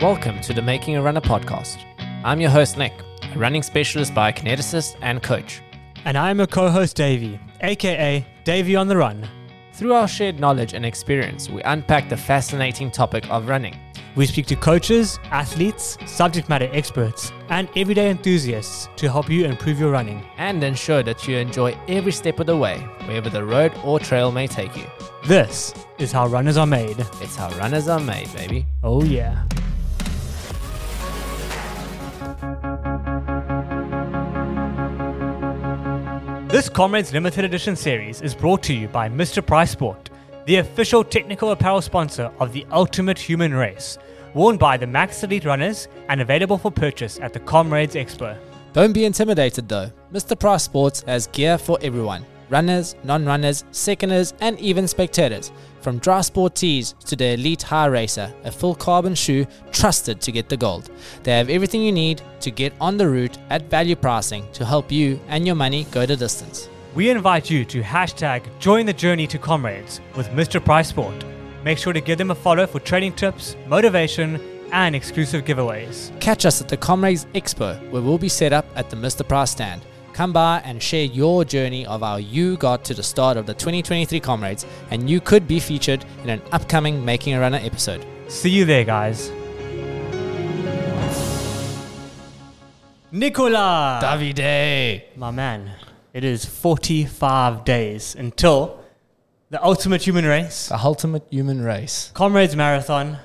Welcome to the Making a Runner podcast. I'm your host, Nick, a running specialist biokineticist and coach. And I'm a co host, Davey, aka Davey on the Run. Through our shared knowledge and experience, we unpack the fascinating topic of running. We speak to coaches, athletes, subject matter experts, and everyday enthusiasts to help you improve your running. and ensure that you enjoy every step of the way, wherever the road or trail may take you. This is how runners are made. It's how runners are made, baby. Oh, yeah. This Comrades Limited Edition series is brought to you by Mr. Price Sport, the official technical apparel sponsor of the Ultimate Human Race, worn by the Max Elite runners and available for purchase at the Comrades Expo. Don't be intimidated though. Mr. Price Sports has gear for everyone runners, non runners, seconders, and even spectators. From dry sport tees to the Elite High Racer, a full carbon shoe trusted to get the gold. They have everything you need to get on the route at value pricing to help you and your money go the distance. We invite you to hashtag join the journey to comrades with Mr. Price Sport. Make sure to give them a follow for training tips, motivation, and exclusive giveaways. Catch us at the Comrades Expo, where we'll be set up at the Mr. Price stand. Come by and share your journey of how you got to the start of the 2023 Comrades, and you could be featured in an upcoming Making a Runner episode. See you there, guys. Nicola! Davide! My man, it is 45 days until the ultimate human race, The ultimate human race. Comrades Marathon.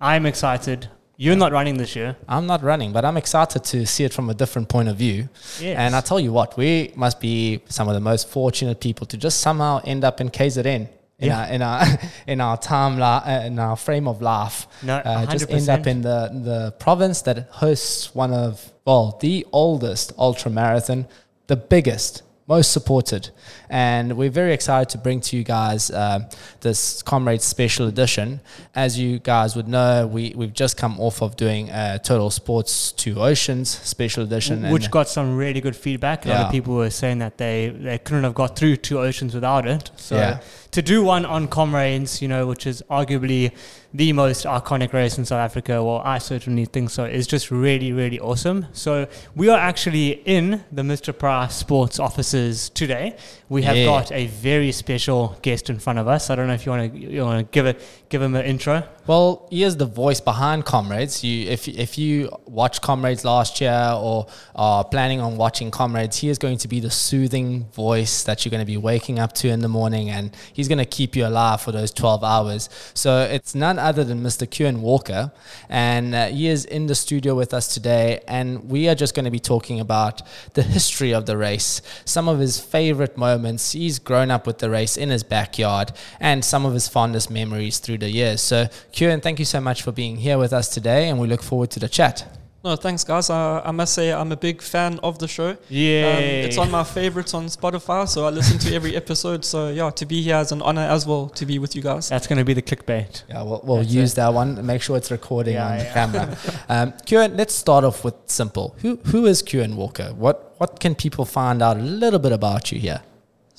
I'm excited. You're not running this year. I'm not running, but I'm excited to see it from a different point of view. Yes. And I tell you what, we must be some of the most fortunate people to just somehow end up in KZN. In, Yeah. our, in our in our time li- uh, in our frame of life, No, uh, just end up in the the province that hosts one of well the oldest ultra marathon, the biggest, most supported, and we're very excited to bring to you guys um this Comrades Special Edition. As you guys would know, we we've just come off of doing a Total Sports Two Oceans Special Edition, which got some really good feedback. A lot of people were saying that they, they couldn't have got through two oceans without it. So Yeah. to do one on Comrades, you know, which is arguably the most iconic race in South Africa, well, I certainly think so, is just really, really awesome. So we are actually in the Mr. Price Sports offices today. We have Yeah. got a very special guest in front of us. I don't know if you want to you want to give it give him an intro. Well, he is the voice behind Comrades. You, if if you watch Comrades last year or are planning on watching Comrades, he is going to be the soothing voice that you're going to be waking up to in the morning, and he's going to keep you alive for those 12 hours. So it's none other than Mr. Cuan Walker, and uh, he is in the studio with us today, and we are just going to be talking about the history of the race, some of his favorite moments. He's grown up with the race in his backyard, and some of his fondest memories through the years. So, Cuan, thank you so much for being here with us today, and we look forward to the chat. No, thanks, guys. Uh, I must say I'm a big fan of the show. Yeah, Um, it's on my favorites on Spotify, so I listen to every episode. So yeah, to be here is an honor as well to be with you guys. That's going to be the clickbait. Yeah, we'll, we'll use it. that one. Make sure it's recording Yeah, on the camera. um, Cuan, let's start off with simple. Who who is Cuan Walker? What what can people find out a little bit about you here?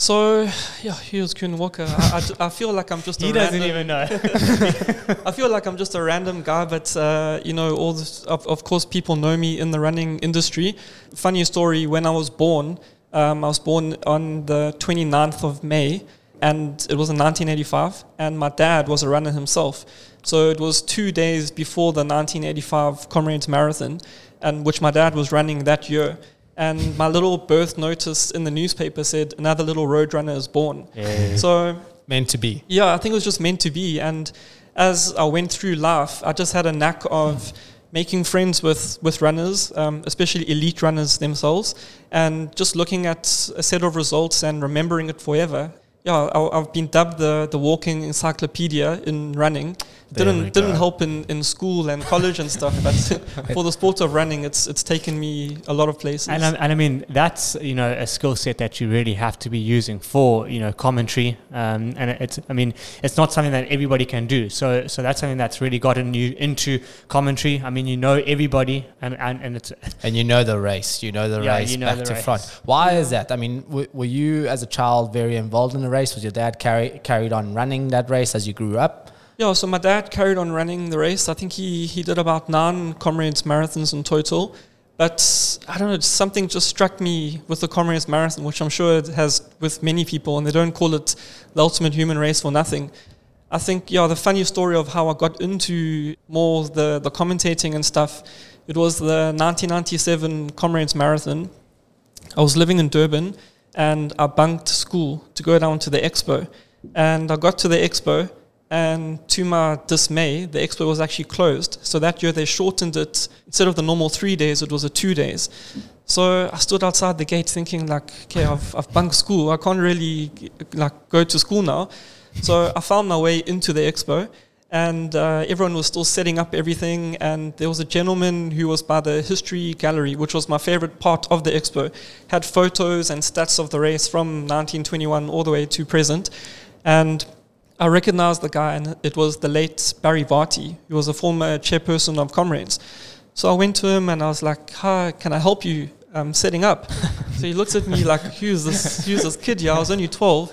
So yeah, here's Cuan Walker. I, I I feel like I'm just a He doesn't random, even know. I feel like I'm just a random guy, but uh, you know, all this, of, of course, people know me in the running industry. Funny story: when I was born, um, I was born on the 29th of May, and it was in 1985, and my dad was a runner himself. So it was two days before the 1985 Comrades Marathon, and which my dad was running that year. And my little birth notice in the newspaper said another little road runner is born. Yeah. So Meant to be. yeah, I think it was just meant to be. And as I went through life, I just had a knack of making friends with, with runners, um, especially elite runners themselves, and just looking at a set of results and remembering it forever. Yeah, I, I've been dubbed the, the walking encyclopedia in running. There we Didn't didn't help in, in school and college and stuff, but for the sport of running, it's it's taken me a lot of places. And, I, and I mean, that's, you know, a skill set that you really have to be using for, you know, commentary. Um, and it's, I mean, it's not something that everybody can do. So, so that's something that's really gotten you into commentary. I mean, you know everybody and, and, and it's, And you know the race. You know the Yeah, race you know back the to race. front. Why is that? I mean, w- were you as a child very involved in the race? Was your dad carry, carried on running that race as you grew up? Yeah, so my dad carried on running the race. I think he, he did about nine comrades marathons in total. But I don't know, something just struck me with the comrades marathon, which I'm sure it has with many people, and they don't call it the ultimate human race for nothing. I think, yeah, the funny story of how I got into more the, the commentating and stuff, it was the 1997 Comrades Marathon. I was living in Durban and I bunked school to go down to the expo. And I got to the expo, and to my dismay, the expo was actually closed. So that year they shortened it. Instead of the normal three days, it was a two days. So I stood outside the gate thinking, like, okay, I've, I've bunked school. I can't really like go to school now. So I found my way into the expo and uh, everyone was still setting up everything. And there was a gentleman who was by the history gallery, which was my favorite part of the expo, had photos and stats of the race from 1921 all the way to present. And I recognized the guy, and it was the late Barry Varty, who was a former chairperson of Comrades. So I went to him and I was like, Hi, can I help you um, setting up? so he looks at me like, Who's this, who's this kid here? I was only 12.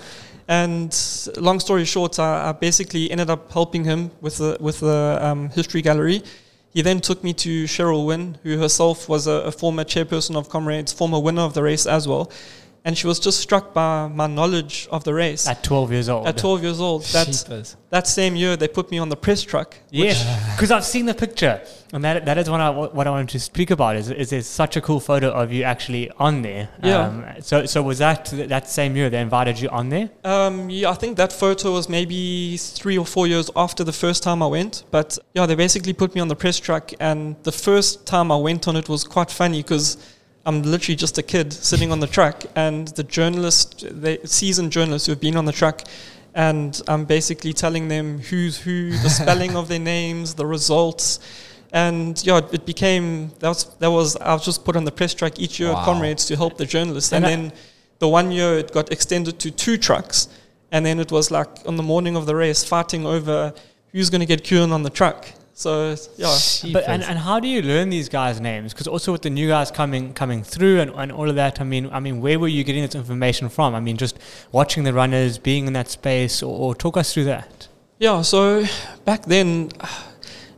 And long story short, I, I basically ended up helping him with the, with the um, history gallery. He then took me to Cheryl Winn, who herself was a, a former chairperson of Comrades, former winner of the race as well and she was just struck by my knowledge of the race. At 12 years old. At 12 years old. That, that same year, they put me on the press truck. Yeah, because I've seen the picture. And that, that is what I, what I wanted to speak about is, is there's such a cool photo of you actually on there. Yeah. Um, so, so was that that same year they invited you on there? Um, yeah, I think that photo was maybe three or four years after the first time I went. But yeah, they basically put me on the press truck. And the first time I went on it was quite funny because I'm literally just a kid sitting on the truck, and the journalist, the seasoned journalists who have been on the truck, and I'm basically telling them who's who, the spelling of their names, the results, and yeah, it became that was that was I was just put on the press truck each year wow. Comrades to help the journalists, and, and then the one year it got extended to two trucks, and then it was like on the morning of the race fighting over who's going to get Cuan on the truck. So yeah. But and, and how do you learn these guys' names? Because also with the new guys coming coming through and, and all of that, I mean, I mean, where were you getting this information from? I mean, just watching the runners, being in that space, or, or talk us through that. Yeah. So back then.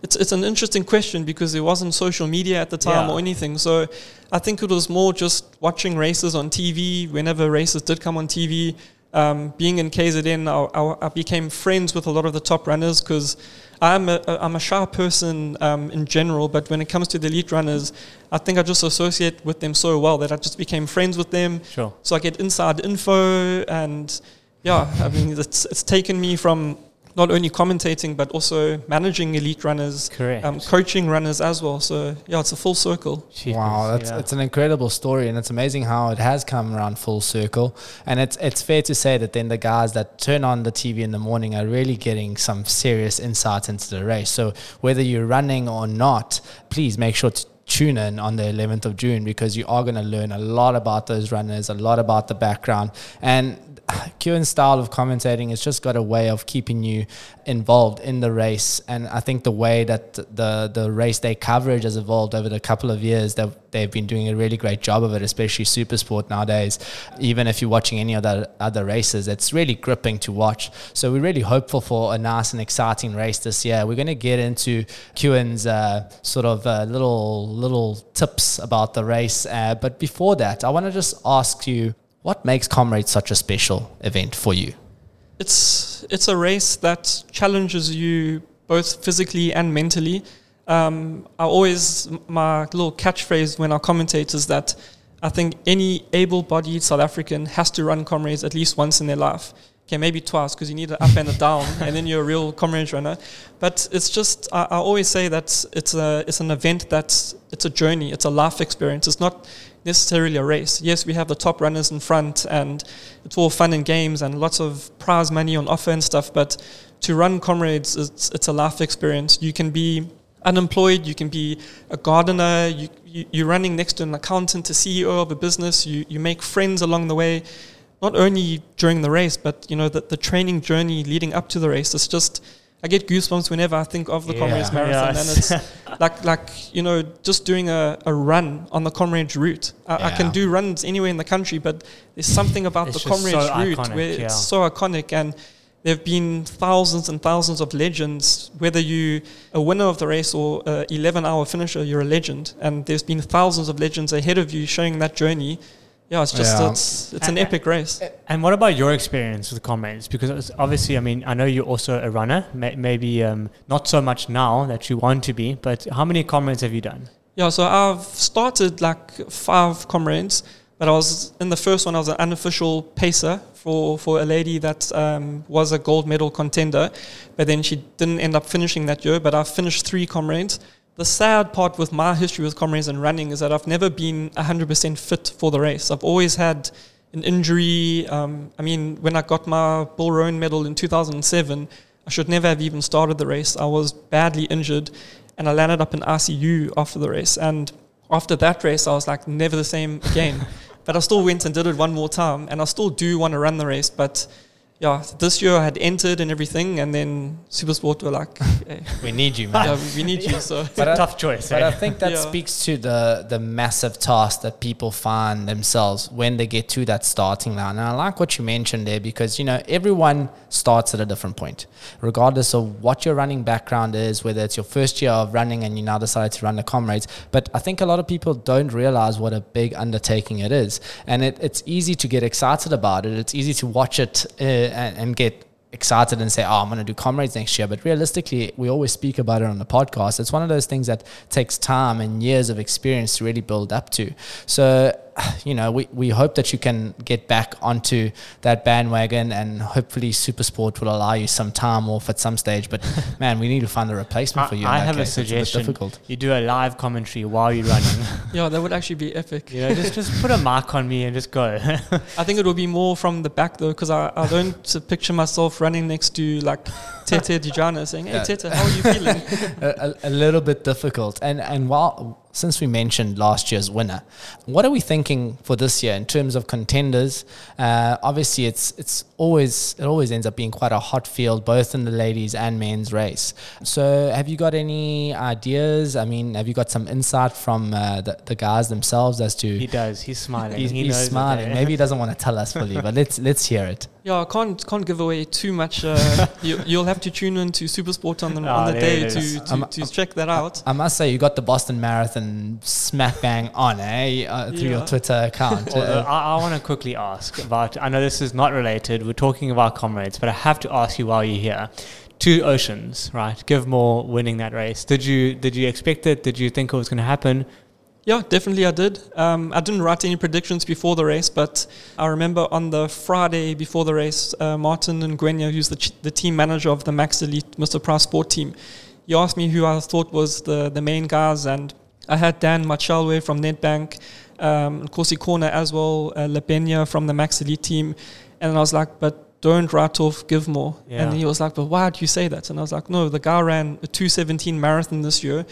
It's, it's an interesting question because there wasn't social media at the time yeah. or anything. So I think it was more just watching races on TV whenever races did come on TV. Um, being in KZN, I, I, became friends with a lot of the top runners because I'm a, I'm a shy person um, in general, but when it comes to the elite runners, I think I just associate with them so well that I just became friends with them. Sure. So I get inside info, and yeah, I mean, it's, it's taken me from not only commentating but also managing elite runners, um, coaching runners as well. So yeah, it's a full circle. Jeez, wow, that's yeah. it's an incredible story, and it's amazing how it has come around full circle. And it's it's fair to say that then the guys that turn on the TV in the morning are really getting some serious insights into the race. So whether you're running or not, please make sure to tune in on the 11th of June because you are going to learn a lot about those runners, a lot about the background. And Cuan's style of commentating has just got a way of keeping you involved in the race, and I think the way that the the race day coverage has evolved over the couple of years, that they've been doing a really great job of it, especially Supersport nowadays. Even if you're watching any other other races, it's really gripping to watch. So we're really hopeful for a nice and exciting race this year. We're going to get into Cuan's uh, sort of uh, little little tips about the race, uh, but before that, I want to just ask you what makes Comrades such a special event for you? It's it's a race that challenges you both physically and mentally. Um, I always my little catchphrase when I commentate is that I think any able-bodied South African has to run Comrades at least once in their life. Okay, maybe twice because you need an up and a down, and then you're a real Comrades runner. But it's just I, I always say that it's a it's an event that's it's a journey, it's a life experience. It's not necessarily a race. Yes, we have the top runners in front, and it's all fun and games and lots of prize money on offer and stuff. But to run comrades, it's, it's a life experience. You can be unemployed, you can be a gardener, you, you, you're running next to an accountant, a CEO of a business, you, you make friends along the way. Not only during the race, but you know that the training journey leading up to the race. It's just I get goosebumps whenever I think of the yeah. Comrades Marathon, yes. and it's like like you know just doing a, a run on the Comrades route. I, yeah. I, can do runs anywhere in the country, but there's something about it's the Comrades so route iconic, where yeah. it's so iconic, and there have been thousands and thousands of legends. Whether you a winner of the race or a 11 hour finisher, you're a legend. And there's been thousands of legends ahead of you showing that journey. Yeah, it's just Yeah. it's it's an epic race. And what about your experience with comrades? Because obviously, I mean, I know you're also a runner. May, maybe um, not so much now that you want to be, but how many comrades have you done? Yeah, so I've started like five comrades, but I was in the first one. I was an unofficial pacer for for a lady that um, was a gold medal contender, but then she didn't end up finishing that year. But I finished three comrades. The sad part with my history with comrades and running is that I've never been 100% fit for the race. I've always had an injury. Um, I mean, when I got my Bill Rowan medal in 2007, I should never have even started the race. I was badly injured and I landed up in ICU after the race. And after that race, I was like, never the same again. but I still went and did it one more time, and I still do want to run the race. But yeah, this year I had entered and everything, and then Supersport were like, hey, We need you, man. yeah, we- we need you. So It's a I- tough choice. But eh? I think that Yeah. speaks to the the massive task that people find themselves when they get to that starting line. And I like what you mentioned there because you know everyone starts at a different point, regardless of what your running background is, whether it's your first year of running and you now decide to run the comrades. But I think a lot of people don't realize what a big undertaking it is, and it, it's easy to get excited about it. It's easy to watch it uh, and, and get excited and say, "Oh, I'm going to do comrades next year." But realistically, we always speak about it on the podcast. It's one of those things that takes time and years of experience to really build up to. So, you know, we, we hope that you can get back onto that bandwagon, and hopefully, Supersport will allow you some time off at some stage. But man, we need to find a replacement for you. I have a case. It's bit suggestion. difficult. You do a live commentary while you're running. yeah, that would actually be epic. you know, just just put a mic on me and just go. I think it will be more from the back though, because I, I don't picture myself running next to like Tete Dijana saying, "Hey Yeah. Tete, how are you feeling?" a, a, a little bit difficult. And and while since we mentioned last year's winner, what are we thinking for this year in terms of contenders? Uh, obviously, it's it's always it always ends up being quite a hot field, both in the ladies and men's race. So, have you got any ideas? I mean, have you got some insight from uh, the, the guys themselves as to? he does. He's smiling. He's, he he's knows smiling. Maybe he doesn't want to tell us fully, but let's let's hear it. Yeah, I can't can't give away too much. Uh, you, you'll have to tune in to Supersport on the Ah, on the day to to, I'm- to check that out. I must say, you got the Boston Marathon smack bang on, eh? Uh, through your Twitter account. Well, Uh, uh, I, I want to quickly ask about. I know this is not related. We're talking about comrades, but I have to ask you while you're here. Two oceans, right? Givemore winning that race. Did you did you expect it? Did you think it was going to happen? Yeah, definitely I did. Um, I didn't write any predictions before the race, but I remember on the Friday before the race, uh, Martin Ngwenya, who's the, ch- the team manager of the Max Elite Mr. Price Sport team, he asked me who I thought was the, the main guys, and I had Dan Moselakwe from Nedbank, um, Corsi Corner as well, uh, Lebenya from the Max Elite team, and I was like, but don't write off Givemore. Yeah. And he was like, but why do you say that? And I was like, no, the guy ran a 217 marathon this year.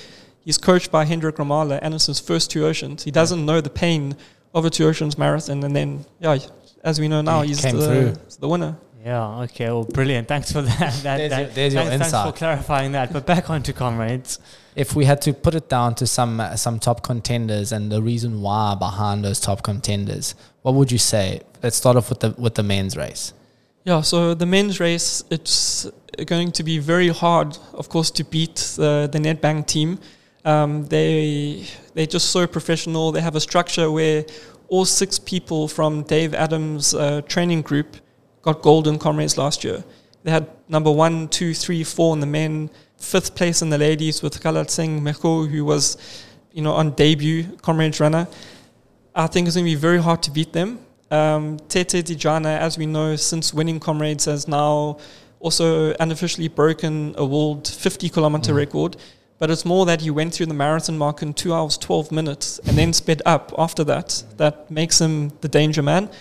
He's coached by Hendrick Ramaala, Anderson's first two oceans. He doesn't know the pain of a two oceans marathon, and then yeah, as we know now, He he's the, the winner. Yeah. Okay. Well, brilliant. Thanks for that. that, There's that your- there's your thanks, thanks for clarifying that. But back onto comrades. if we had to put it down to some uh, some top contenders and the reason why behind those top contenders, what would you say? Let's start off with the with the men's race. Yeah, so the men's race, it's going to be very hard, of course, to beat the, the Nedbank team. Um, they, they're just so professional. They have a structure where all six people from Dave Adams' uh, training group got golden comrades last year. They had number one, two, three, four in the men, fifth place in the ladies with Khalat Singh Meko, who was, you know, on debut comrades runner. I think it's going to be very hard to beat them. Um, Tete Dijana, as we know, since winning comrades, has now also unofficially broken a world 50 kilometer Mm. record. But it's more that he went through the marathon mark in two hours, 12 minutes, and then sped up after that. That makes him the danger man.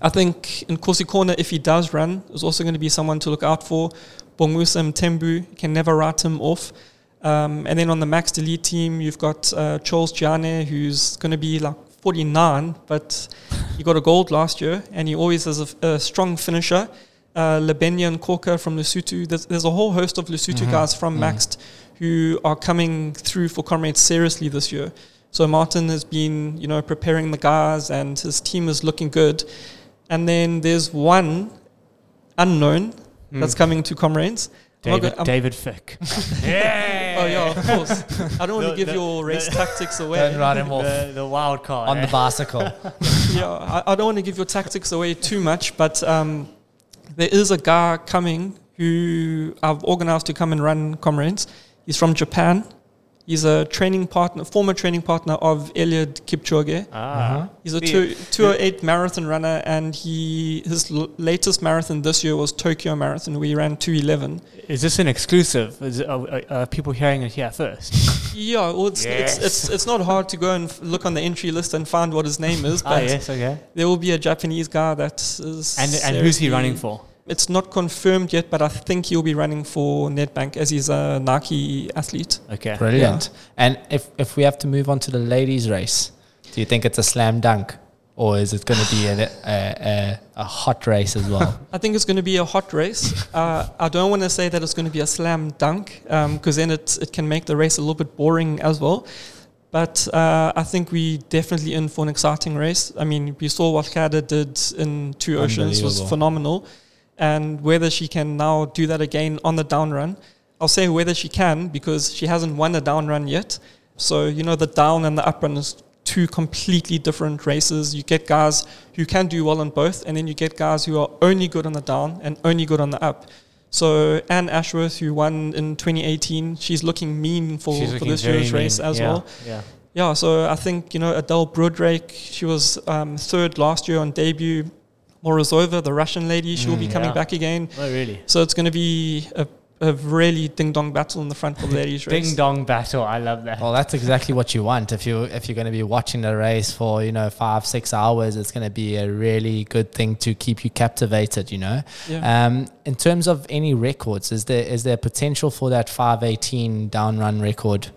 I think in Corsi Corner, if he does run, there's also going to be someone to look out for. Bongmusa Mthembu can never write him off. Um, and then on the Maxed Elite team, you've got uh, Charles Tjiane, who's going to be like 49, but he got a gold last year, and he always is a, a strong finisher. Uh, Lebenya and Korka from Lesotho. There's, there's a whole host of Lesotho Mhm. guys from. Maxed who are coming through for comrades seriously this year. So Martin has been, you know, preparing the guys, and his team is looking good. And then there's one unknown that's coming to Comrades. David, go- I'm- David Fick. yeah. Oh yeah, of course. I don't want to give the- your race the- tactics away. Don't write him off The, the wild card. on eh? the bicycle. yeah, I, I don't want to give your tactics away too much, but um, there is a guy coming who I've organized to come and run comrades. He's from Japan. He's a training partner, former training partner of Eliud Kipchoge. Ah. Uh-huh. He's a The- two, 208 marathon runner, and he his l- latest marathon this year was Tokyo Marathon. We ran 211. Is this an exclusive? Is, are, are, are people hearing it here first? Yeah, well, it's, Yes. it's, it's, it's not hard to go and f- look on the entry list and find what his name is, ah, yes, okay. there will be a Japanese guy that is. And, and who's he running for? It's not confirmed yet, but I think he'll be running for Nedbank as he's a Nike athlete. Okay. Brilliant. And if, if we have to move on to the ladies' race, do you think it's a slam dunk? Or is it going to be a, a, a, a hot race as well? I think it's going to be a hot race. Uh, I don't want to say that it's going to be a slam dunk because then it, it can make the race a little bit boring as well. But uh, I think we definitely in for an exciting race. I mean, we saw what Gerda did in Two Oceans was phenomenal, and whether she can now do that again on the down run, I'll say whether she can because she hasn't won a down run yet. So you know the down and the up run is two completely different races. You get guys who can do well on both, and then you get guys who are only good on the down and only good on the up. So Ann Ashworth, who won in 2018, she's looking mean for, She's for looking this year's race as Yeah, well. Yeah. Yeah, so I think, you know, Adele Broodryk, she was um, third last year on debut. Morozova, the Russian lady, she will be Mm. coming Yeah. back again. Oh, really? So it's going to be a, a really ding dong battle in the front of the ladies race. Ding dong battle. I love that. Well, that's exactly what you want. If you if you're going to be watching the race for you know five six hours, it's going to be a really good thing to keep you captivated. You know. Yeah. Um, in terms of any records, is there is there potential for that five eighteen down run record?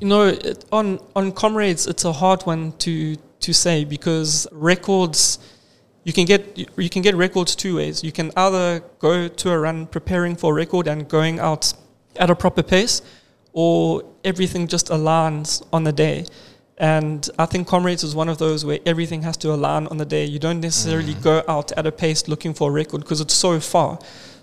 You know, it, on on comrades, it's a hard one to to say because records, you can get you, can get records two ways. You can either go to a run preparing for a record and going out at a proper pace, or everything just aligns on the day. And I think comrades is one of those where everything has to align on the day. You don't necessarily mm. go out at a pace looking for a record because it's so far.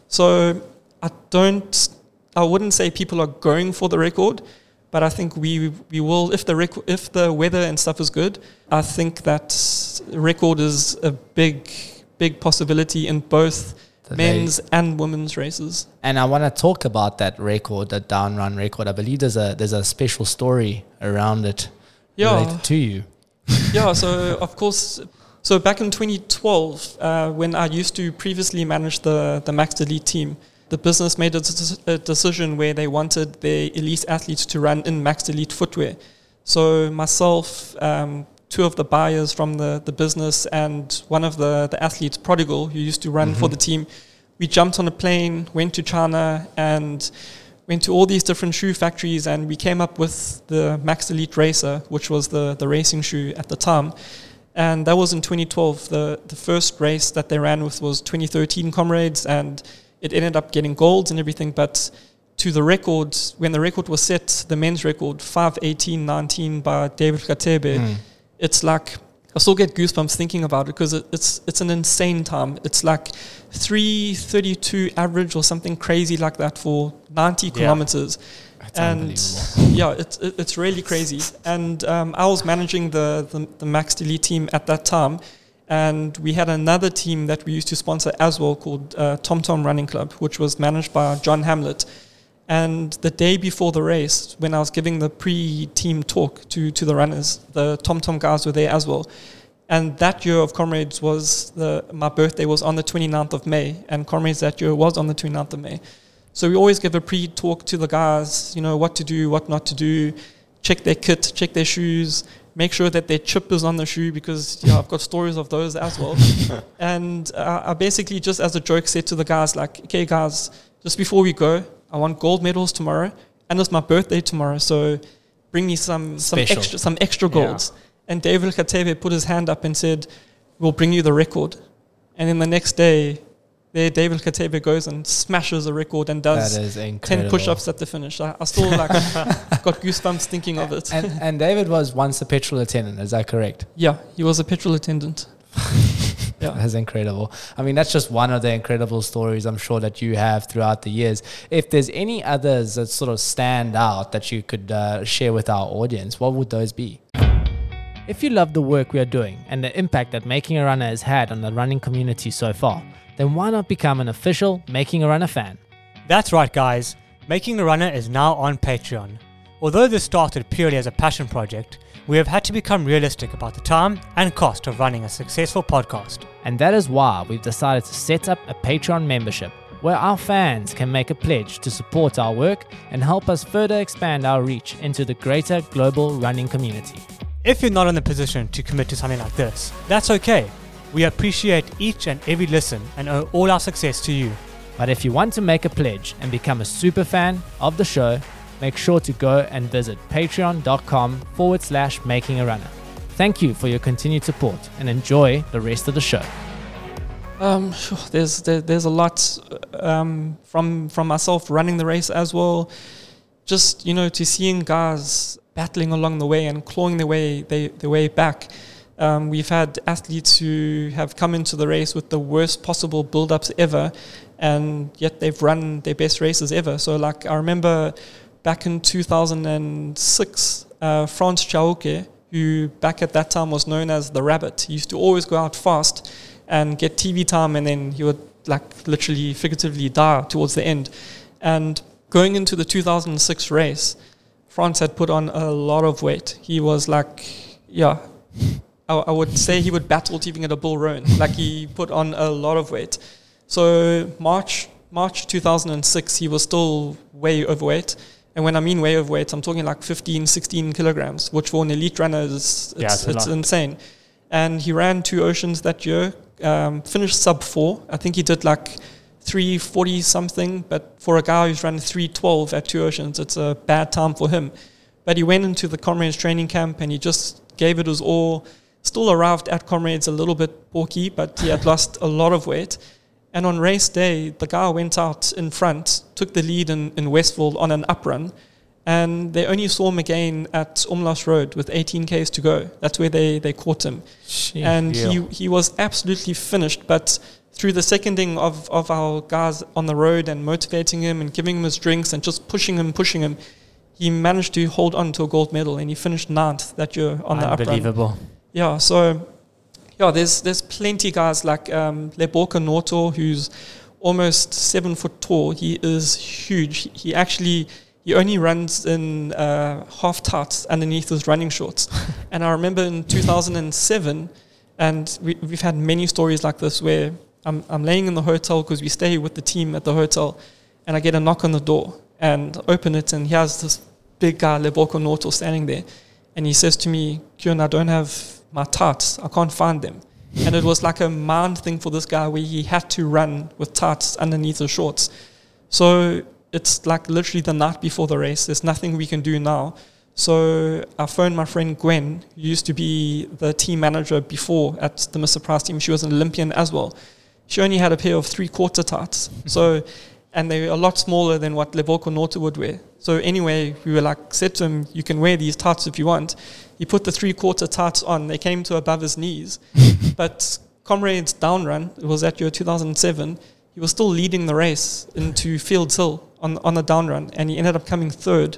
So I don't, I wouldn't say people are going for the record, but I think we we will if the rec- if the weather and stuff is good. I think that record is a big big possibility in both men's and women's races. And I want to talk about that record, that down run record. I believe there's a there's a special story around it Yeah, related to you. yeah. So of course, so back in 2012, uh, when I used to previously manage the the Max Elite team, the business made a, a decision where they wanted their elite athletes to run in Max Elite footwear. So myself, um, two of the buyers from the, the business, and one of the, the athletes, Prodigal, who used to run for Mhm. the team, we jumped on a plane, went to China, and went to all these different shoe factories, and we came up with the Max Elite Racer, which was the, the racing shoe at the time. And that was in 2012. The, the first race that they ran with was 2013 Comrades, and it ended up getting golds and everything. But to the record, when the record was set, the men's record, 518.19 by David Gatebe, Mm. it's like I still get goosebumps thinking about it because it, it's it's an insane time. It's like 332 average or something crazy like that for 90 kilometers. That's and yeah, it's it, it's really crazy. And um, I was managing the, the the Max Elite team at that time, and we had another team that we used to sponsor as well called uh, Tom Tom Running Club, which was managed by John Hamlet. And the day before the race, when I was giving the pre-team talk to, to the runners, the Tom Tom guys were there as well. And that year of Comrades was the my birthday was on the 29th of May, and Comrades that year was on the 29th of May. So we always give a pre-talk to the guys, you know, what to do, what not to do, check their kit, check their shoes, make sure that their chip is on the shoe because yeah, I've got stories of those as well. and uh, I basically just as a joke said to the guys like, okay guys, just before we go, I want gold medals tomorrow, and it's my birthday tomorrow, so bring me some some Special. extra some extra golds. And David Gatebe put his hand up and said, "We'll bring you the record." And then the next day, there David Gatebe goes and smashes a record and does That is 10 push-ups at the finish. I, I still like got goosebumps thinking of it. And, and David was once a petrol attendant. Is that correct? Yeah, he was a petrol attendant. Yeah. That's incredible. I mean, that's just one of the incredible stories I'm sure that you have throughout the years. If there's any others that sort of stand out that you could uh, share with our audience, what would those be? If you love the work we are doing and the impact that Making a Runner has had on the running community so far, then why not become an official Making a Runner fan? That's right, guys. Making a Runner is now on Patreon. Although this started purely as a passion project, we have had to become realistic about the time and cost of running a successful podcast. And that is why we've decided to set up a Patreon membership where our fans can make a pledge to support our work and help us further expand our reach into the greater global running community. If you're not in the position to commit to something like this, that's okay. We appreciate each and every listen and owe all our success to you. But if you want to make a pledge and become a super fan of the show, make sure to go and visit patreon.com forward slash making a runner. Thank you for your continued support and enjoy the rest of the show. Um, there's there, there's a lot um, from from myself running the race as well. Just you know, to seeing guys battling along the way and clawing their way they, their way back. Um, we've had athletes who have come into the race with the worst possible build-ups ever, and yet they've run their best races ever. So, like I remember back in 2006, uh, Franz Chauke, who back at that time was known as the Rabbit, he used to always go out fast and get TV time, and then he would like literally, figuratively die towards the end. And going into the 2006 race, Franz had put on a lot of weight. He was like, yeah, I, I would say he would battle to even get a Bill Rowan. like he put on a lot of weight. So March March 2006, he was still way overweight. And when I mean way overweight, I'm talking like 15, 16 kilograms, which for an elite runner is Yeah, it's, it's a it's lot. insane. And he ran two oceans that year, um, finished sub four. I think he did like 340 something, but for a guy who's run 312 at two oceans, it's a bad time for him. But he went into the comrades training camp and he just gave it his all. Still arrived at comrades a little bit porky, but he had lost a lot of weight. And on race day, the guy went out in front, took the lead in, in Westville on an up run, and they only saw him again at Umlaas Road with 18 Ks to go. That's where they, they caught him and he, he was absolutely finished. But through the seconding of, of our guys on the road and motivating him and giving him his drinks and just pushing him, pushing him, he managed to hold on to a gold medal and he finished ninth that year on the up run. Unbelievable. Yeah, so yeah, there's there's plenty guys like um, Leborka Noto, who's almost seven foot tall. He is huge. He actually he only runs in uh, half tights underneath his running shorts. and I remember in 2007, and we, we've had many stories like this where I'm I'm laying in the hotel because we stay with the team at the hotel, and I get a knock on the door and open it, and here's this big guy Leborka Noto standing there, and he says to me, "Cuan, I don't have my tights. I can't find them." and it was like a mind thing for this guy where he had to run with tights underneath his shorts. So it's like literally the night before the race. There's nothing we can do now. So I phoned my friend Gwen, who used to be the team manager before at the Mr. Price team. She was an Olympian as well. She only had a pair of three quarter tights. So, and they were a lot smaller than what Levorko Norte would wear. So anyway, we were like, said to him, you can wear these tights if you want. He put the three quarter tights on. They came to above his knees. but Comrades downrun, it was that year 2007, he was still leading the race into Fields Hill on, on the downrun. And he ended up coming third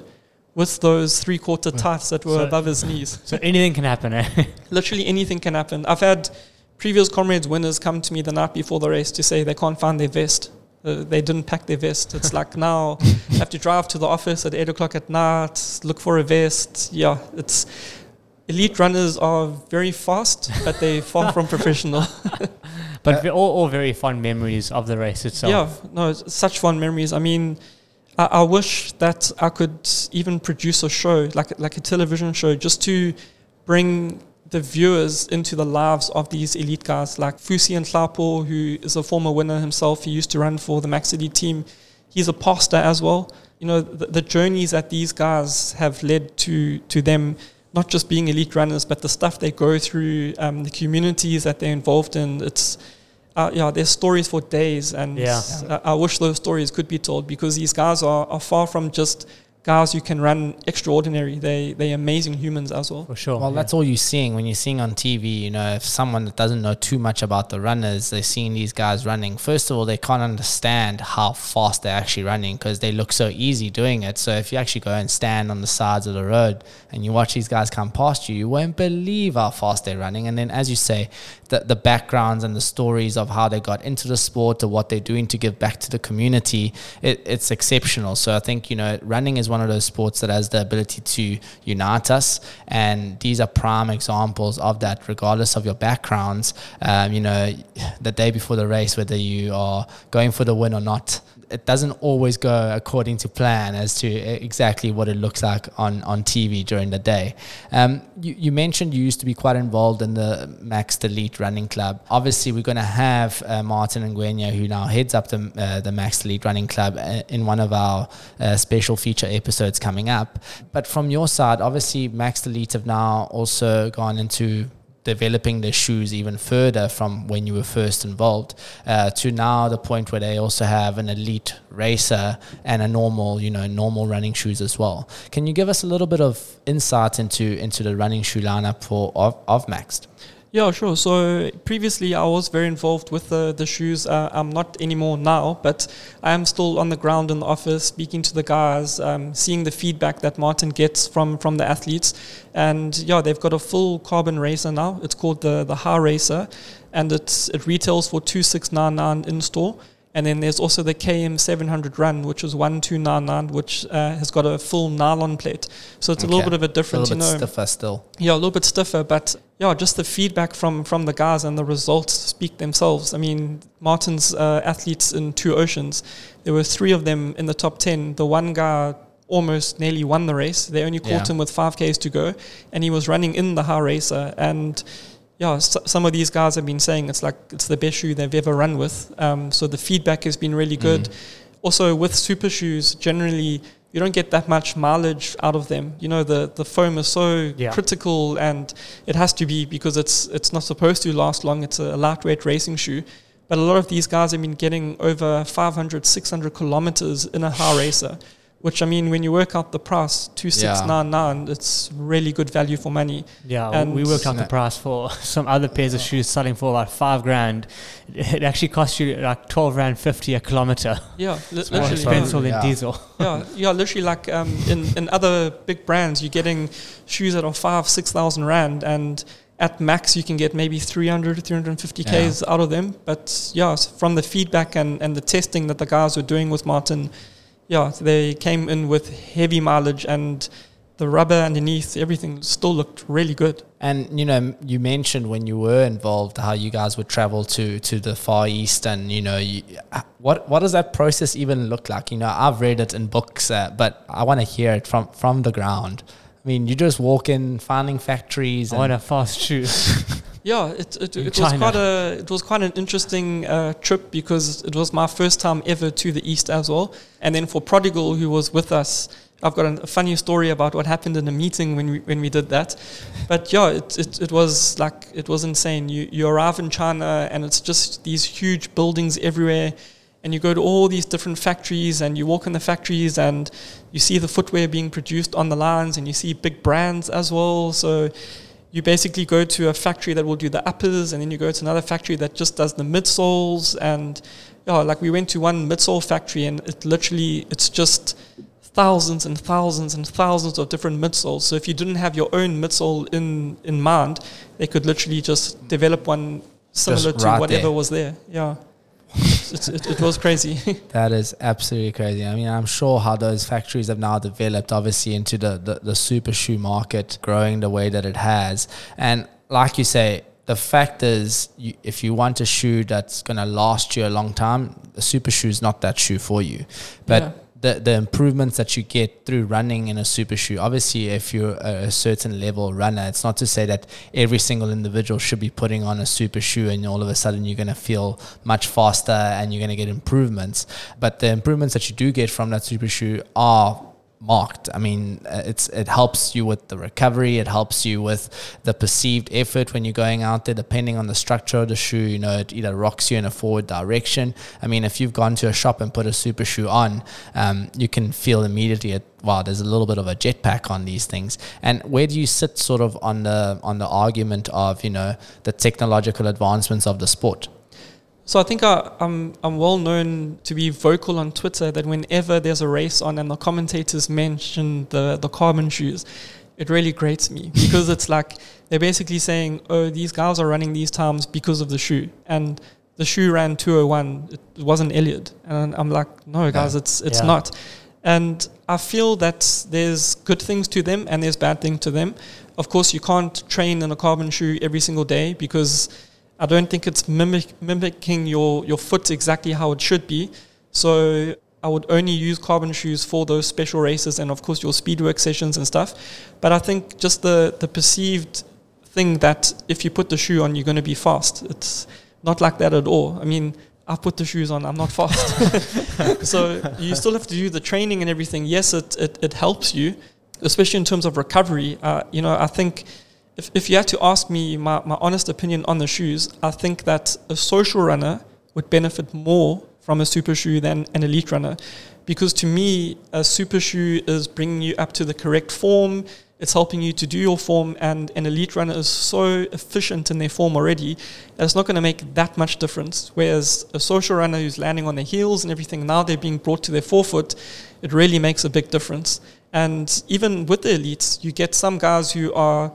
with those three quarter tights that were So- above his knees So anything can happen, eh? literally anything can happen. I've had previous comrades winners come to me the night before the race to say they can't find their vest. Uh, they didn't pack their vest. It's like now I have to drive to the office at eight o'clock at night, look for a vest. Yeah, it's elite runners are very fast, but they're far from professional. But we're all, all very fond memories of the race itself. Yeah, no, such fun memories. I mean, I, I wish that I could even produce a show like like a television show just to bring the viewers into the lives of these elite guys like Fusi Nhlapo, who is a former winner himself. He used to run for the Max Elite team. He's a pastor as well. You know, the, the journeys that these guys have led to to them, not just being elite runners, but the stuff they go through, um, the communities that they're involved in. It's uh, yeah, there's stories for days, and Yeah. I, I wish those stories could be told because these guys are, are far from just guys who can run extraordinary. They they're amazing humans as well. For sure. Well, yeah. that's all you're seeing when you're seeing on TV. You know, if someone that doesn't know too much about the runners, they're seeing these guys running. First of all, they can't understand how fast they're actually running because they look so easy doing it. So if you actually go and stand on the sides of the road and you watch these guys come past you, you won't believe how fast they're running. And then, as you say, the the backgrounds and the stories of how they got into the sport or what they're doing to give back to the community, it, it's exceptional. So I think you know, running is one of those sports that has the ability to unite us, and these are prime examples of that. Regardless of your backgrounds, um, you know, the day before the race, whether you are going for the win or not, it doesn't always go according to plan as to exactly what it looks like on, on TV during the day. Um, you, you mentioned you used to be quite involved in the Max Elite Running Club. Obviously, we're going to have uh, Martin Ngwenya, who now heads up the, uh, the Max Elite Running Club, uh, in one of our uh, special feature episodes coming up. But from your side, obviously, Max Elite have now also gone into developing their shoes even further from when you were first involved uh, to now the point where they also have an elite racer and a normal you know normal running shoes as well. Can you give us a little bit of insight into into the running shoe lineup for of, of maxed Yeah, sure. So previously, I was very involved with the the shoes. Uh, I'm not anymore now, but I am still on the ground in the office, speaking to the guys, um, seeing the feedback that Martin gets from from the athletes, and yeah, they've got a full carbon racer now. It's called the the High Racer, and it's it retails for two six nine nine in store. And then there's also the KM 700 Run, which is 1299, which uh, has got a full nylon plate. So it's a little bit of a a little bit know. stiffer still Yeah, a little bit stiffer, but yeah, just the feedback from from the guys and the results speak themselves. I mean, Martin's uh, athletes in two oceans, there were three of them in the top ten. The one guy almost nearly won the race. They only caught Yeah. him with five k's to go, and he was running in the high racer. And yeah, s some of these guys have been saying it's like it's the best shoe they've ever run with. Um, so the feedback has been really good. Mm. Also, with super shoes, generally you don't get that much mileage out of them. You know, the, the foam is so Yeah. critical and it has to be because it's it's not supposed to last long. It's a lightweight racing shoe. But a lot of these guys have been getting over 500, 600 kilometers in a high racer, which I mean, when you work out the price, 2699, it's really good value for money. Yeah, And- we worked out the price for some other pairs of shoes selling for about five grand. It actually costs you like twelve rand fifty a kilometer. Yeah, li- It's more More literally. expensive. expensive than Yeah. diesel. yeah, yeah, literally like um, in, in other big brands, you're getting shoes that are five, six thousand rand, and at max you can get maybe 300, 350 k's out of them. But yeah, from the feedback and, and the testing that the guys were doing with Martin, yeah, so they came in with heavy mileage and the rubber underneath, everything still looked really good. And you know, you mentioned when you were involved how you guys would travel to to the Far East, and you know, you, what what does that process even look like? You know, I've read it in books, uh, but I want to hear it from from the ground. I mean, you just walk in, finding factories. I want a fast shoe. Yeah, it, it, it was quite a it was quite an interesting uh, trip because it was my first time ever to the east as well. And then for Prodigal, who was with us, I've got a funny story about what happened in a meeting when we when we did that. But yeah, it it, it was like it was insane. You you arrive in China and it's just these huge buildings everywhere. And you go to all these different factories and you walk in the factories and you see the footwear being produced on the lines and you see big brands as well. So you basically go to a factory that will do the uppers and then you go to another factory that just does the midsoles and yeah, like we went to one midsole factory and it literally it's just thousands and thousands and thousands of different midsoles. So if you didn't have your own midsole in in mind, they could literally just develop one similar to right whatever there. was there. Yeah. It's, it, it was crazy. That is absolutely crazy. I mean, I'm sure how those factories have now developed, obviously, into the, the, the super shoe market, growing the way that it has. And like you say, the fact is, you, if you want a shoe that's going to last you a long time, a super shoe is not that shoe for you. But Yeah. The, the improvements that you get through running in a super shoe, obviously, if you're a, certain level runner, it's not to say that every single individual should be putting on a super shoe and all of a sudden you're going to feel much faster and you're going to get improvements. But the improvements that you do get from that super shoe are marked. I mean, uh, it's it helps you with the recovery. It helps you with the perceived effort when you're going out there. Depending on the structure of the shoe, you know, it either rocks you in a forward direction. I mean, if you've gone to a shop and put a super shoe on, um, you can feel immediately it, wow, there's a little bit of a jetpack on these things. And where do you sit sort of on the on the argument of you know the technological advancements of the sport? So I think I, I'm I'm well known to be vocal on Twitter that whenever there's a race on and the commentators mention the the carbon shoes, it really grates me because it's like they're basically saying, oh, these guys are running these times because of the shoe, and the shoe ran 201. It wasn't Eliud, and I'm like, no, guys, it's it's Yeah. not. And I feel that there's good things to them and there's bad things to them. Of course, you can't train in a carbon shoe every single day because I don't think it's mimic, mimicking your, your foot exactly how it should be. So I would only use carbon shoes for those special races and, of course, your speed work sessions and stuff. But I think just the, the perceived thing that if you put the shoe on, you're going to be fast. It's not like that at all. I mean, I put the shoes on, I'm not fast. so you still have to do the training and everything. Yes, it, it, it helps you, especially in terms of recovery. Uh, you know, I think if, if you had to ask me my, my honest opinion on the shoes, I think that a social runner would benefit more from a super shoe than an elite runner. Because to me, a super shoe is bringing you up to the correct form, it's helping you to do your form, and an elite runner is so efficient in their form already that it's not going to make that much difference. Whereas a social runner who's landing on their heels and everything, now they're being brought to their forefoot, it really makes a big difference. And even with the elites, you get some guys who are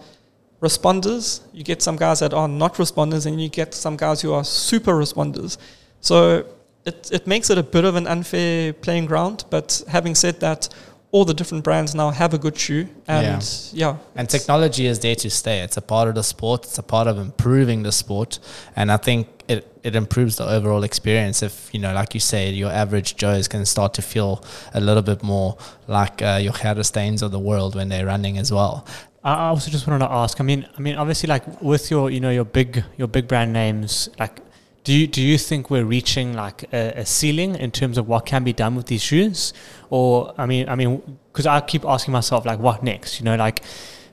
responders, you get some guys that are not responders, and you get some guys who are super responders. So it, it makes it a bit of an unfair playing ground. But having said that, all the different brands now have a good shoe, and yeah, And technology is there to stay. It's a part of the sport. It's a part of improving the sport. And I think it, it improves the overall experience. If, you know, like you say, your average Joes can start to feel a little bit more like uh, your Stains of the world when they're running as well. I also just wanted to ask. I mean, I mean, obviously, like with your, you know, your big, your big brand names, like, do you do you think we're reaching like a, a ceiling in terms of what can be done with these shoes, or I mean, I mean, because I keep asking myself like, what next? You know, like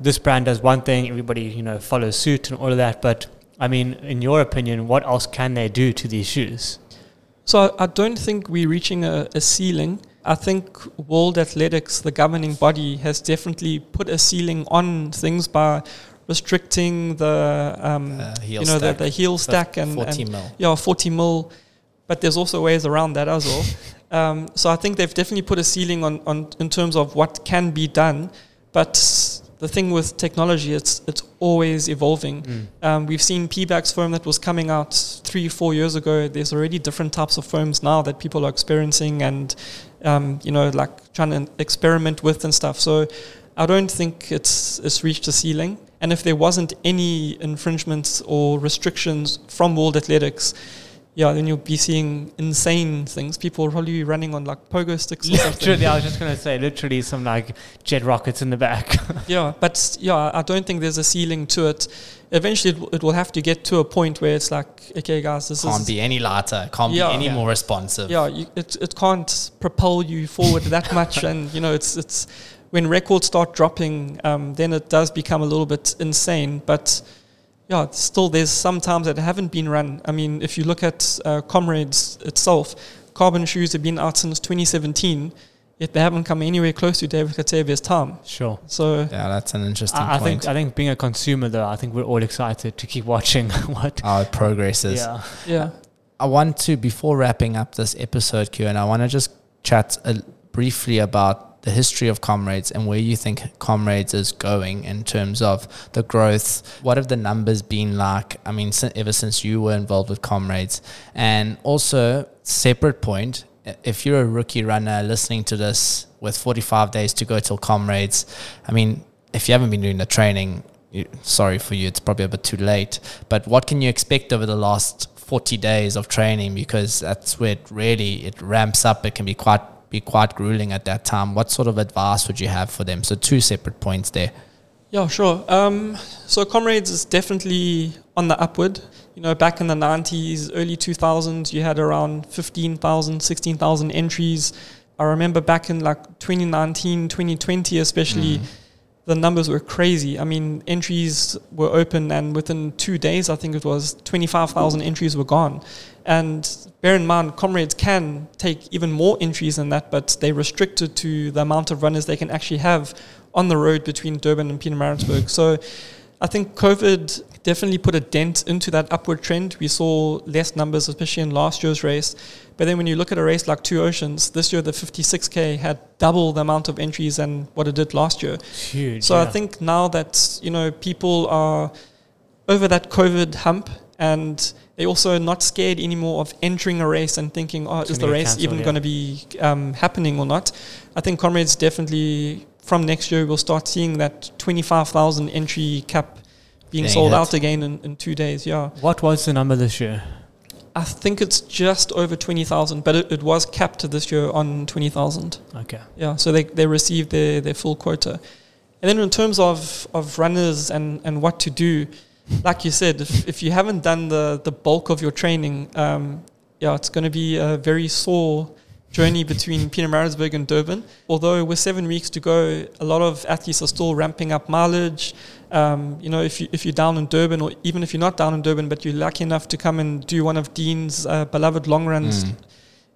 this brand does one thing, everybody, you know, follows suit and all of that, but I mean, in your opinion, what else can they do to these shoes? So I I don't think we're reaching a, a ceiling. I think World Athletics, the governing body, has definitely put a ceiling on things by restricting the um, Uh, heel you know the, stack. the heel stack and, 40 and mil. yeah 40 mil. But there's also ways around that as well. um, so I think they've definitely put a ceiling on, on in terms of what can be done. But the thing with technology, it's it's always evolving. Um, we've seen Pebax foam that was coming out three, four years ago. There's already different types of foams now that people are experiencing and, um, you know, like trying to experiment with and stuff. So I don't think it's, it's reached a ceiling. And if there wasn't any infringements or restrictions from World Athletics, yeah, then you'll be seeing insane things. People will probably be running on like pogo sticks or something. Literally, I was just gonna say, literally, some like jet rockets in the back. Yeah, but yeah, I don't think there's a ceiling to it. Eventually, it, w- it will have to get to a point where it's like, okay, guys, this Can't is be any lighter. Can't Yeah. be any Yeah. more responsive. yeah, you, it it can't propel you forward that much, and you know, it's it's when records start dropping, um, then it does become a little bit insane. But yeah, still there's some times that haven't been run. I mean, if you look at uh, Comrades itself, carbon shoes have been out since 2017, yet they haven't come anywhere close to David Gatebe's time. sure. So Yeah, that's an interesting I, I point. think I think being a consumer though, I think we're all excited to keep watching what. How it progresses. Yeah. yeah. I want to, before wrapping up this episode, Cuan I want to just chat uh briefly about the history of Comrades and where you think Comrades is going in terms of the growth. What have the numbers been like? I mean, ever since you were involved with Comrades, and also separate point. If you're a rookie runner listening to this with 45 days to go till Comrades, I mean, if you haven't been doing the training, sorry for you, it's probably a bit too late. But what can you expect over the last 40 days of training? Because that's where it really it ramps up. It can be quite be quite grueling at that time. What sort of advice would you have for them? So two separate points there. Yeah, sure. Um, so Comrades is definitely on the upward. You know, back in the 90s, early 2000s, you had around 15,000, 16,000 entries. I remember back in like 2019, 2020, especially, Mm. the numbers were crazy. I mean, entries were open, and within two days, I think it was 25,000 entries were gone. And bear in mind, comrades can take even more entries than that, but they're restricted to the amount of runners they can actually have on the road between Durban and Pietermaritzburg. So I think COVID definitely put a dent into that upward trend. We saw less numbers, especially in last year's race. But then when you look at a race like Two Oceans, this year the 56K had double the amount of entries than what it did last year. Huge. So I think now that you know people are over that COVID hump and they're also not scared anymore of entering a race and thinking, oh, is the race even yeah. going to be um, happening or not? I think comrades definitely from next year we'll start seeing that 25,000 entry cap being Being sold hit. out again in, in two days. Yeah, what was the number this year? I think it's just over 20,000, but it, it was capped this year on 20,000. Okay. Yeah, so they, they received their, their full quota. And then in terms of, of runners and, and what to do, like you said, if, if you haven't done the, the bulk of your training, um, yeah, it's going to be a very sore journey between Pietermaritzburg and Durban. Although with seven weeks to go, a lot of athletes are still ramping up mileage. Um, you know, if, you, if you're down in Durban, or even if you're not down in Durban, but you're lucky enough to come and do one of Dean's uh, beloved long runs Mm.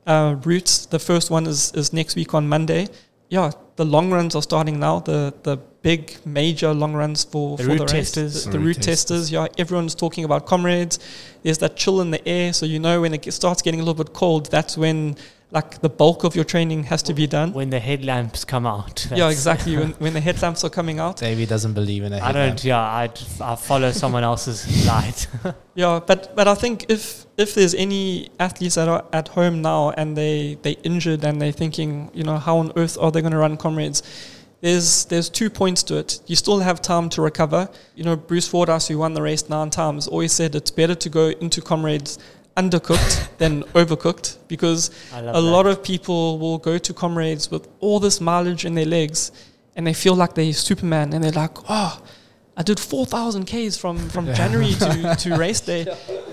uh, routes. The first one is, is next week on Monday. Yeah, the long runs are starting now. The the big major long runs for The for route the race. testers. The, The the route route testers. Yeah, everyone's talking about comrades. There's that chill in the air, so you know when it starts getting a little bit cold, that's when like the bulk of your training has to be done. When the headlamps come out. Yeah, exactly. when when the headlamps are coming out. Davey doesn't believe in it. I don't. Yeah, I I follow someone else's light. Yeah, but but I think if if there's any athletes that are at home now and they they injured and they're thinking, you know, how on earth are they going to run comrades? There's there's two points to it. You still have time to recover. You know, Bruce Fordyce, who won the race nine times, always said it's better to go into comrades undercooked than overcooked because a that. lot of people will go to comrades with all this mileage in their legs and they feel like they're Superman and they're like, oh, I did 4,000 Ks from, from January to, to race day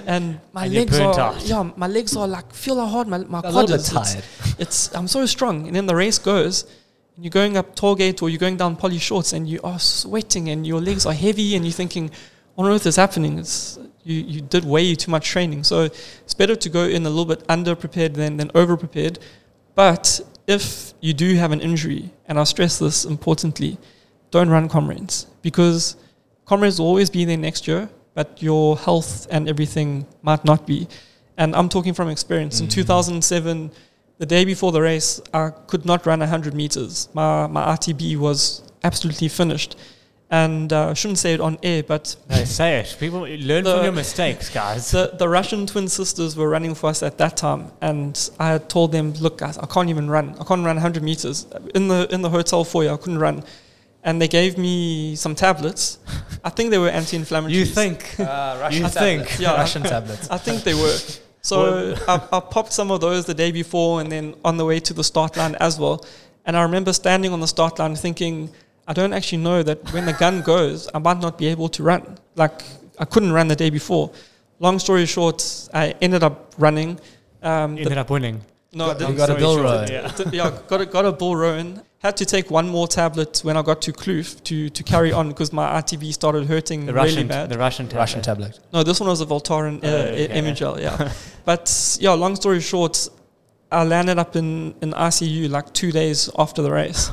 and my And legs are, out. yeah, my legs are like, feel how hard my, my A quad is. It's, tired. it's, I'm so strong. And then the race goes and you're going up Tollgate or you're going down Polly Shorts and you are sweating and your legs are heavy and you're thinking, what on earth is happening? It's, you, you did way too much training. So it's better to go in a little bit under prepared than, than over prepared. But if you do have an injury, and I stress this importantly, don't run comrades because comrades will always be there next year, but your health and everything might not be. And I'm talking from experience. In Mhm. 2007, the day before the race, I could not run 100 meters. My, my RTB was absolutely finished. And uh, I shouldn't say it on air, but No, say it. People learn The- from your mistakes, guys. the, the Russian twin sisters were running for us at that time, and I had told them, "Look, guys, I can't even run. I can't run 100 meters in the in the hotel foyer. I couldn't run." And they gave me some tablets. I think they were anti-inflammatory. you think? Uh, Russian tablet. think. Yeah. Russian tablets. I think they were. So I, I popped some of those the day before, and then on the way to the start line as well. And I remember standing on the start line thinking, I don't actually know that when the gun goes, I might not be able to run. Like I couldn't run the day before. Long story short, I ended up running. Um, the- Ended up winning. no, I You didn't. got a Sorry, Bill short, Yeah. Yeah, got a, got a Bill Rowan. Had to take one more tablet when I got to Kloof to, to carry on because my RTB started hurting The really Russian, bad. the Russian, tablet. Russian tablet. No, this one was a Voltaren uh, Oh, okay. Emulgel, yeah. but yeah, long story short, I landed up in, in ICU like two days after the race.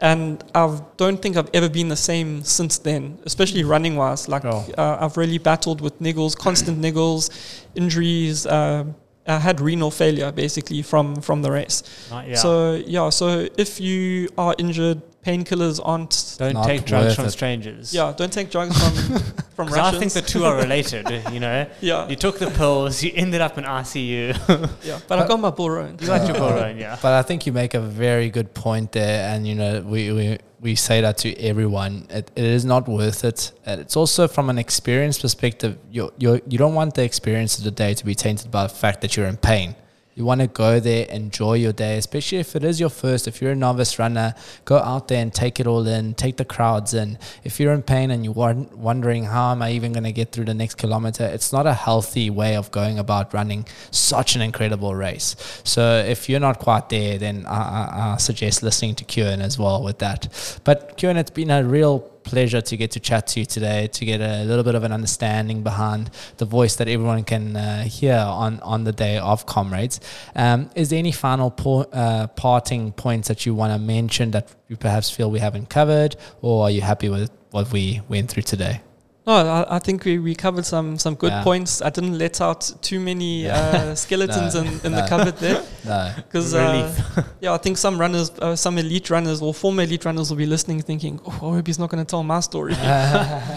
And I don't think I've ever been the same since then, especially running wise. Like, Oh. uh, I've really battled with niggles, constant niggles, injuries. Um I had renal failure basically from, from the race. Not- yeah. So, yeah, so if you are injured, painkillers aren't. don't not take drugs from it. strangers. Yeah, don't take drugs from, from 'Cause I think the two are related. you know, yeah, you took the pills, you ended up in ICU. yeah. But I got my Bill Rowan. you got your corona, yeah. But I think you make a very good point there, and you know we we, we say that to everyone. It, it is not worth it. And it's also from an experience perspective. You you you don't want the experience of the day to be tainted by the fact that you're in pain. You want to go there, enjoy your day, especially if it is your first. If you're a novice runner, go out there and take it all in, take the crowds in. If you're in pain and you're wondering how am I even going to get through the next kilometer, it's not a healthy way of going about running such an incredible race. So if you're not quite there, then I, I, I suggest listening to Cuan as well with that. But Cuan, it's been a real pleasure to get to chat to you today, to get a little bit of an understanding behind the voice that everyone can uh, hear on, on the day of Comrades. Um, is there any final po- uh, parting points that you want to mention that you perhaps feel we haven't covered, or are you happy with what we went through today? No, I, I, think we, we covered some some good yeah. points. I didn't let out too many yeah. uh, skeletons no, in, in no. the cupboard there. no, because uh, yeah, I think some runners, uh, some elite runners or former elite runners will be listening, thinking, "Oh, I hope he's not going to tell my story."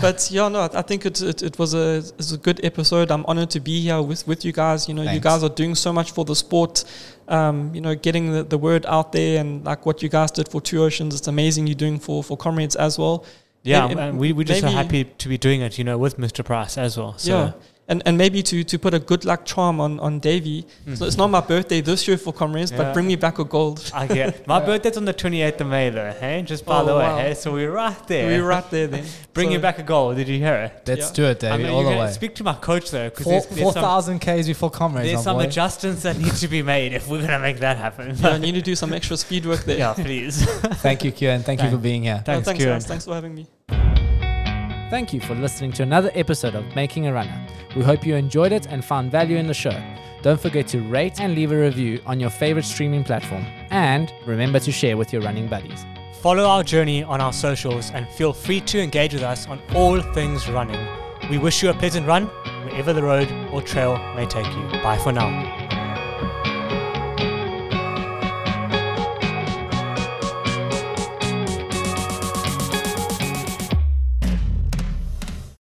but yeah, no, I think it, it, it was a it's a good episode. I'm honored to be here with with you guys. You know, Thanks. you guys are doing so much for the sport. Um, you know, getting the, the word out there and like what you guys did for Two Oceans, it's amazing you're doing for for comrades as well. Yeah, and, and we we just so happy to be doing it, you know, with Mr. Price as well. So. Yeah, and and maybe to to put a good luck charm on on Davey. Mm. So it's not my birthday this year for comrades, yeah. but bring me back a gold. I get my birthday's on the 28th of May though. Hey, just by oh, the way, wow. hey, so we're right there. We're right there then. bring so you back a gold. Did you hear it? Let's yeah. do it, Davey, I mean, all the way. Speak to my coach though, because four thousand k's before comrades. There's some boy. adjustments that need to be made if we're gonna make that happen. yeah, I need to do some extra speed work there. yeah, please. Thank you, Cuan. Thank, Thank you for being here. Thanks, thanks, Cuan. Guys. Thanks for having me. Thank you for listening to another episode of Making a Runner. We hope you enjoyed it and found value in the show. Don't forget to rate and leave a review on your favorite streaming platform. And remember to share with your running buddies. Follow our journey on our socials and feel free to engage with us on all things running. We wish you a pleasant run wherever the road or trail may take you. Bye for now.